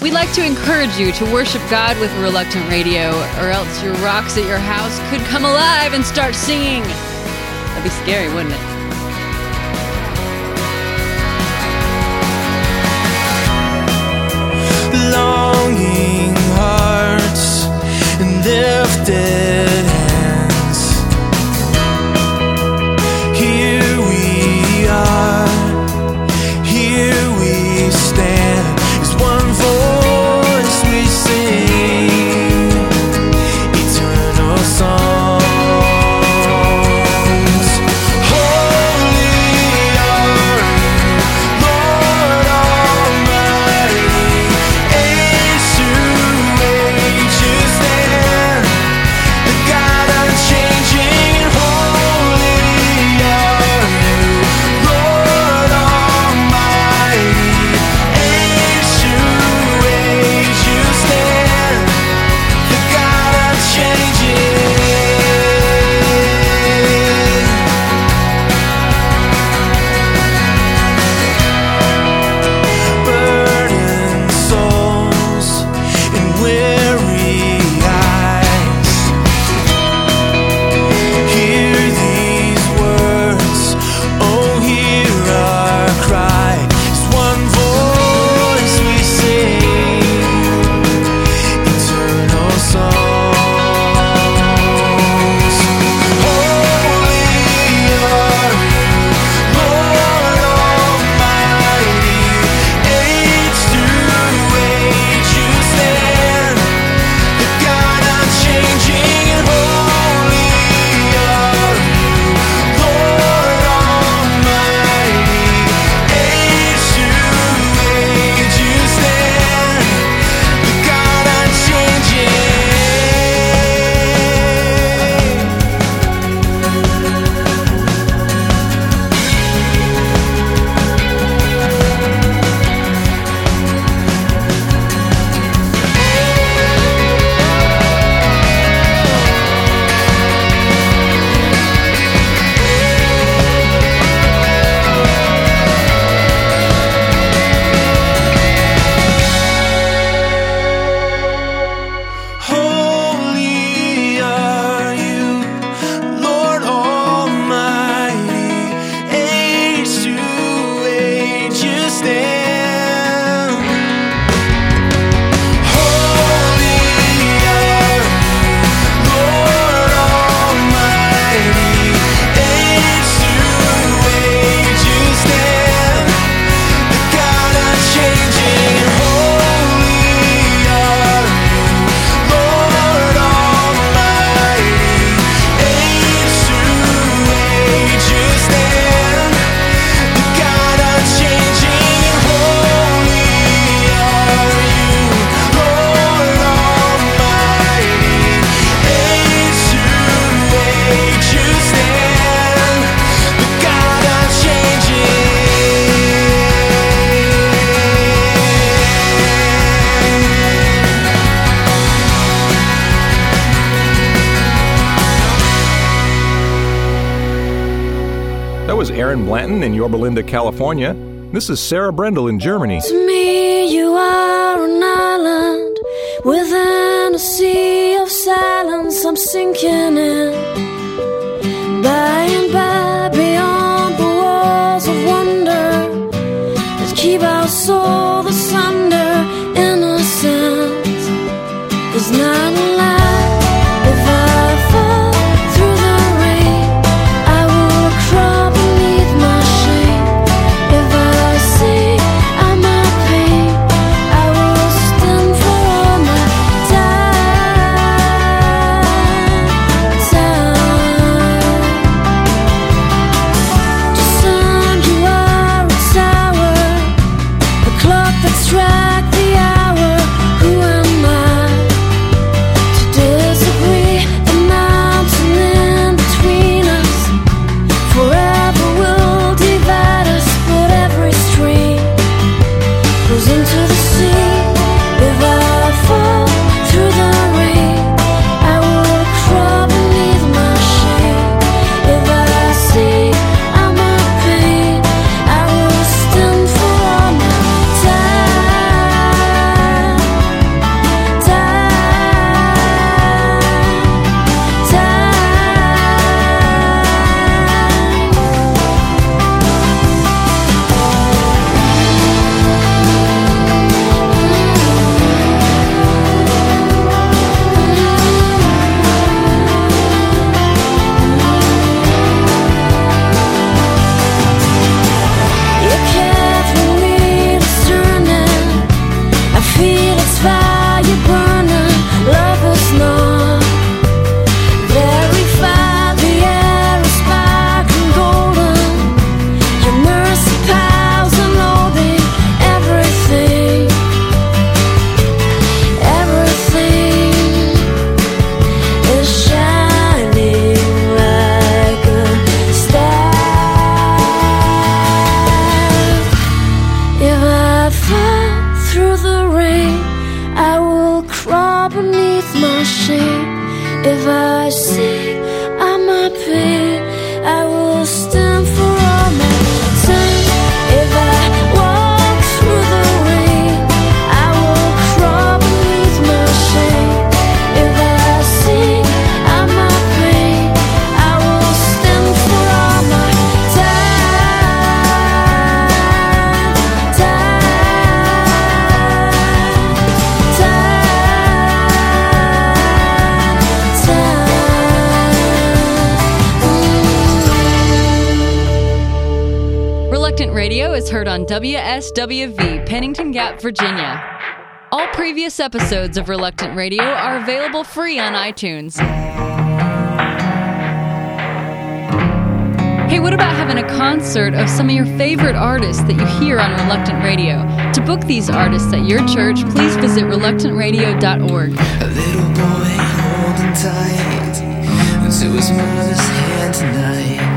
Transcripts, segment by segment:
We'd like to encourage you to worship God with Reluctant Radio, or else your rocks at your house could come alive and start singing. That'd be scary, wouldn't it? Karen Blanton in Yorba Linda, California. This is Sarah Brendel in Germany. To me, you are an island within a sea of silence. I'm sinking in. Radio is heard on WSWV, Pennington Gap, Virginia. All previous episodes of Reluctant Radio are available free on iTunes. Hey, what about having a concert of some of your favorite artists that you hear on Reluctant Radio? To book these artists at your church, please visit reluctantradio.org. A little boy holding tight to his mother's hand tonight.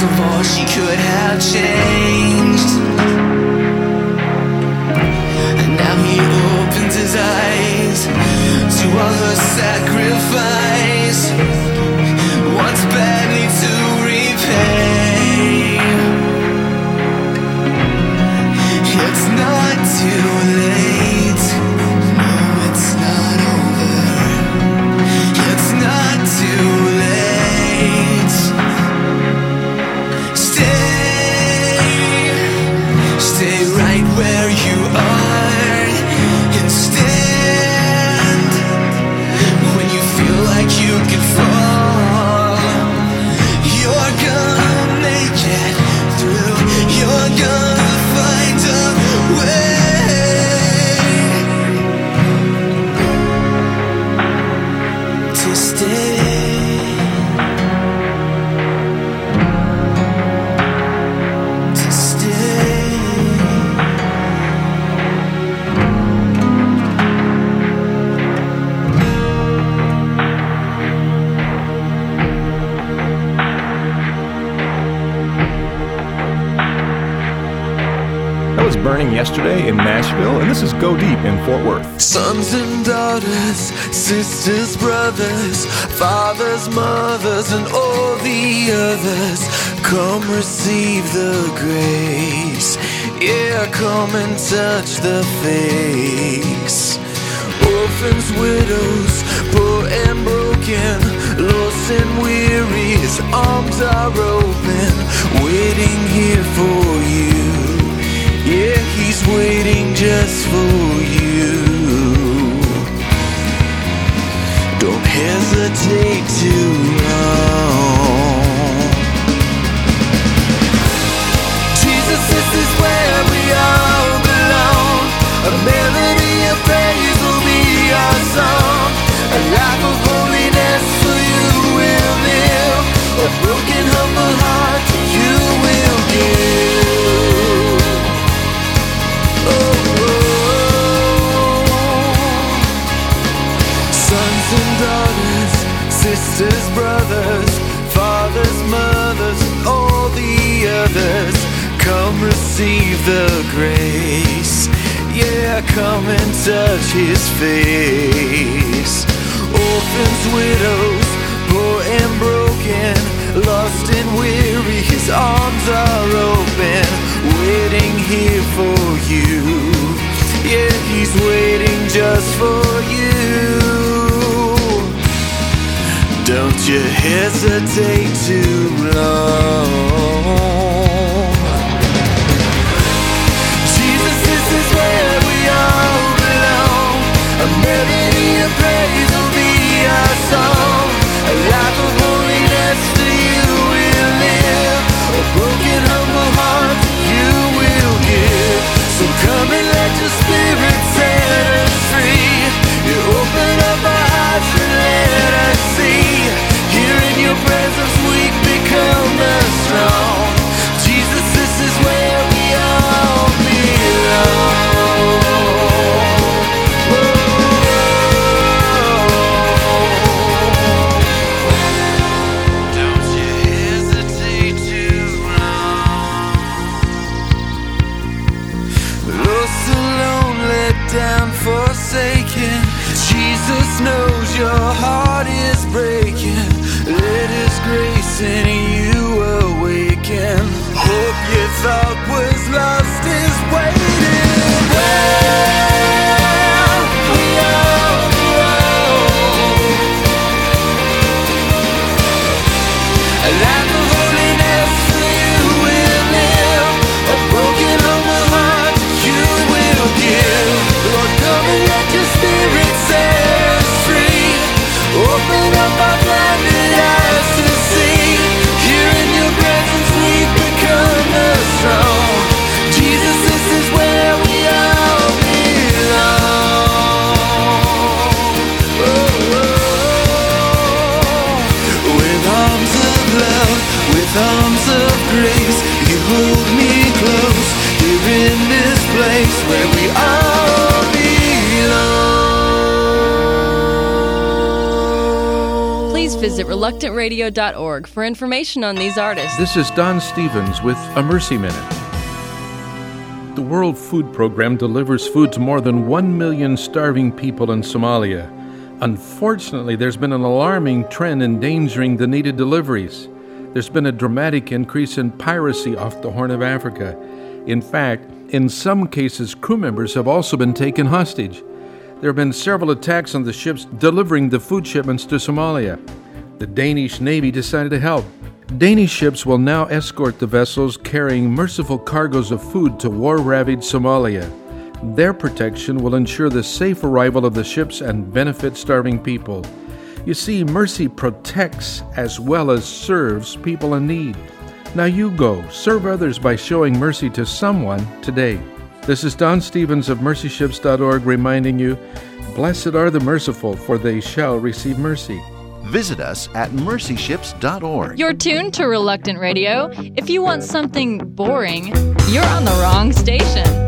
Of all she could have changed. And now he opens his eyes to all her sacrifice. Stay. Yesterday in Nashville, and this is Go Deep in Fort Worth. Sons and daughters, sisters, brothers, fathers, mothers, and all the others, come receive the grace. Yeah, come and touch the face. Orphans, widows, poor and broken, lost and weary, his arms are open, waiting here for you. Yeah, he's waiting just for you. Don't hesitate too waiting here for you. Yeah, he's waiting just for you. Don't you hesitate too long. Presence we become the strong. Where we all belong. Please visit reluctantradio.org for information on these artists. This is Don Stephens with A Mercy Minute. The World Food Program delivers food to more than 1 million starving people in Somalia. Unfortunately, there's been an alarming trend endangering the needed deliveries. There's been a dramatic increase in piracy off the Horn of Africa. In fact, in some cases, crew members have also been taken hostage. There have been several attacks on the ships delivering the food shipments to Somalia. The Danish Navy decided to help. Danish ships will now escort the vessels carrying merciful cargoes of food to war ravaged Somalia. Their protection will ensure the safe arrival of the ships and benefit starving people. You see, mercy protects as well as serves people in need. Now you go, serve others by showing mercy to someone today. This is Don Stephens of mercyships.org reminding you Blessed are the merciful, for they shall receive mercy. Visit us at mercyships.org. You're tuned to Reluctant Radio. If you want something boring, you're on the wrong station.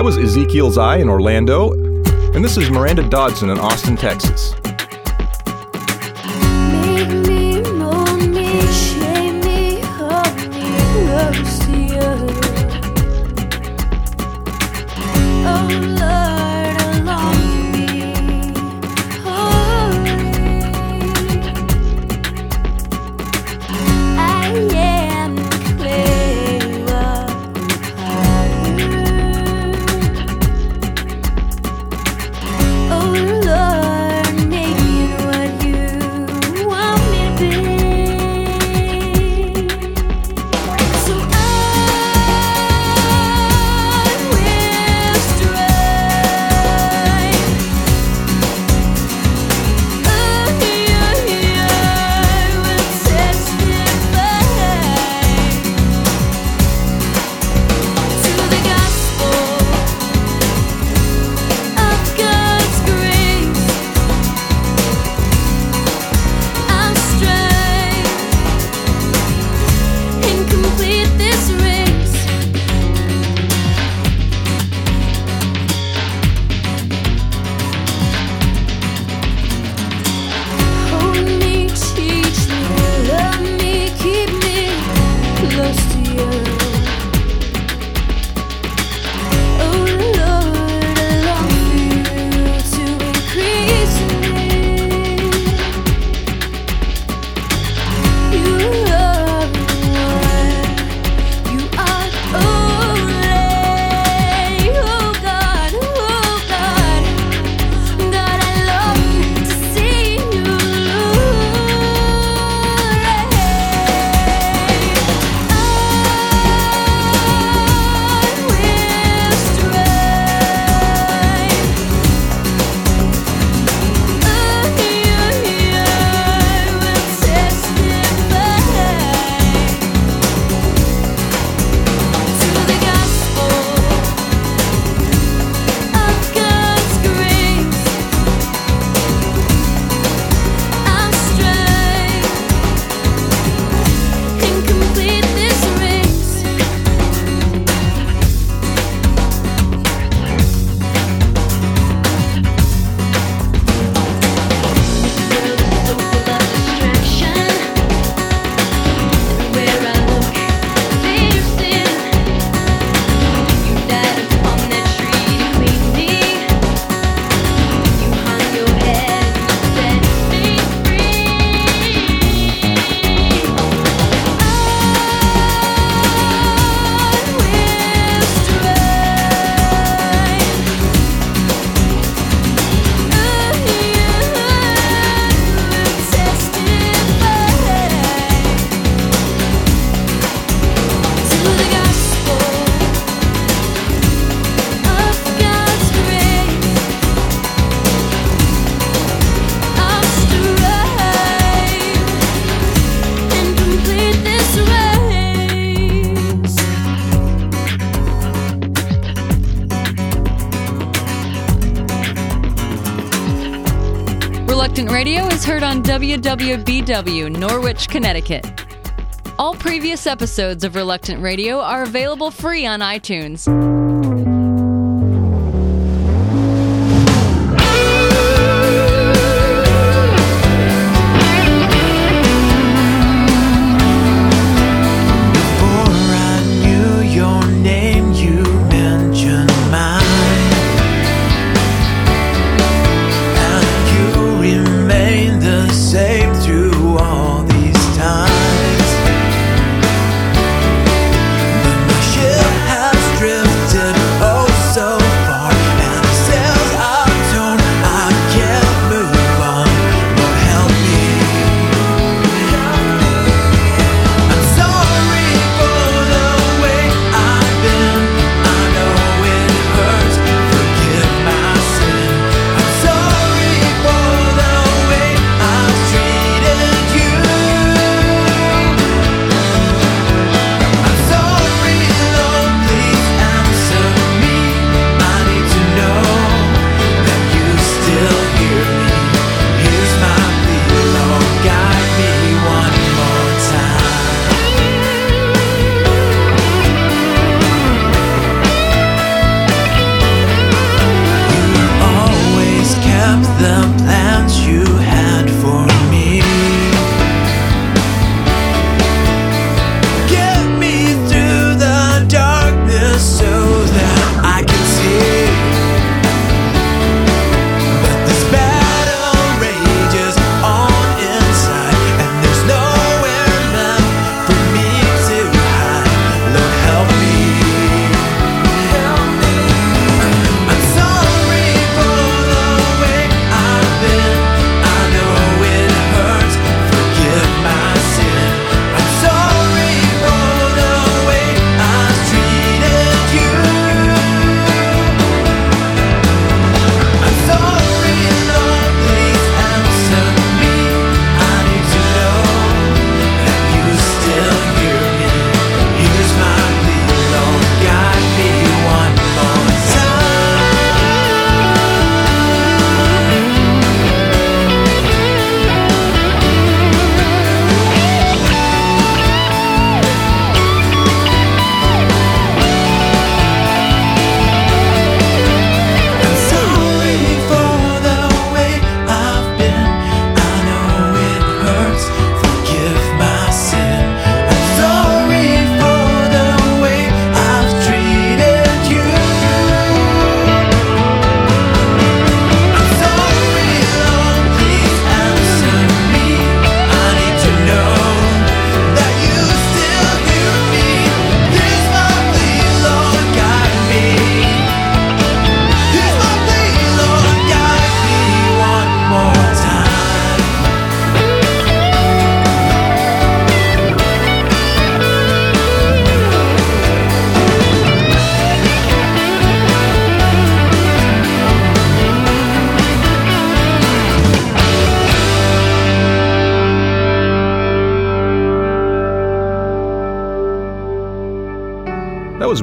That was Ezekiel's Eye in Orlando, and this is Miranda Dodson in Austin, Texas. WWBW, Norwich, Connecticut. All previous episodes of Reluctant Radio are available free on iTunes.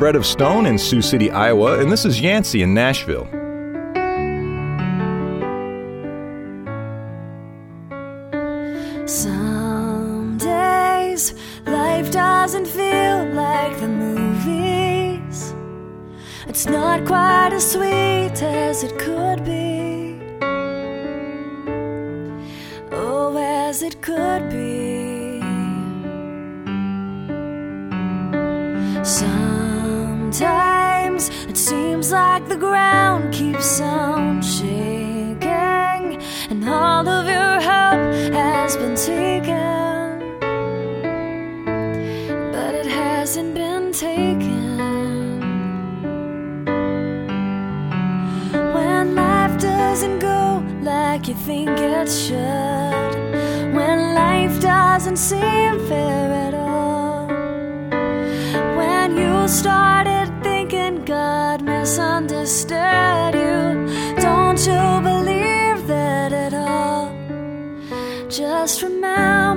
Bread of Stone in Sioux City, Iowa, and this is Yancy in Nashville. Some days life doesn't feel like the movies. It's not quite as sweet as it could be. Oh, as it could be. Like the ground keeps on shaking, and all of your hope has been taken. But it hasn't been taken. When life doesn't go like you think it should, when life doesn't seem fair at all, when you God misunderstood you, don't you believe that at all? Just remember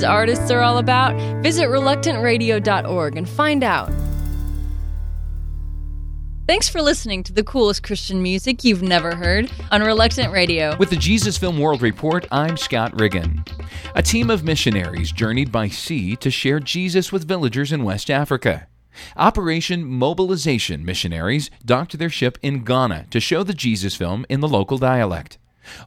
these artists are all about? Visit reluctantradio.org and find out. Thanks for listening to the coolest Christian music you've never heard on Reluctant Radio. With the Jesus Film World Report, I'm Scott Riggin. A team of missionaries journeyed by sea to share Jesus with villagers in West Africa. Operation Mobilization missionaries docked their ship in Ghana to show the Jesus film in the local dialect.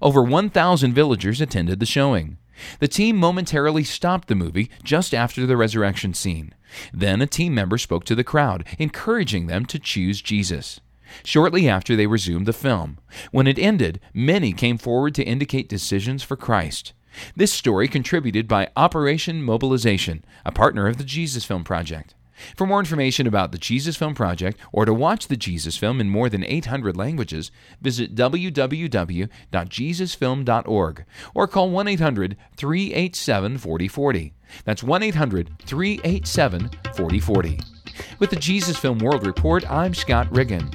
Over 1,000 villagers attended the showing. The team momentarily stopped the movie just after the resurrection scene. Then a team member spoke to the crowd, encouraging them to choose Jesus. Shortly after, they resumed the film. When it ended, many came forward to indicate decisions for Christ. This story contributed by Operation Mobilization, a partner of the Jesus Film Project. For more information about the Jesus Film Project or to watch the Jesus Film in more than 800 languages, visit www.jesusfilm.org or call 1 800 387 4040. That's 1 800 387 4040. With the Jesus Film World Report, I'm Scott Riggin.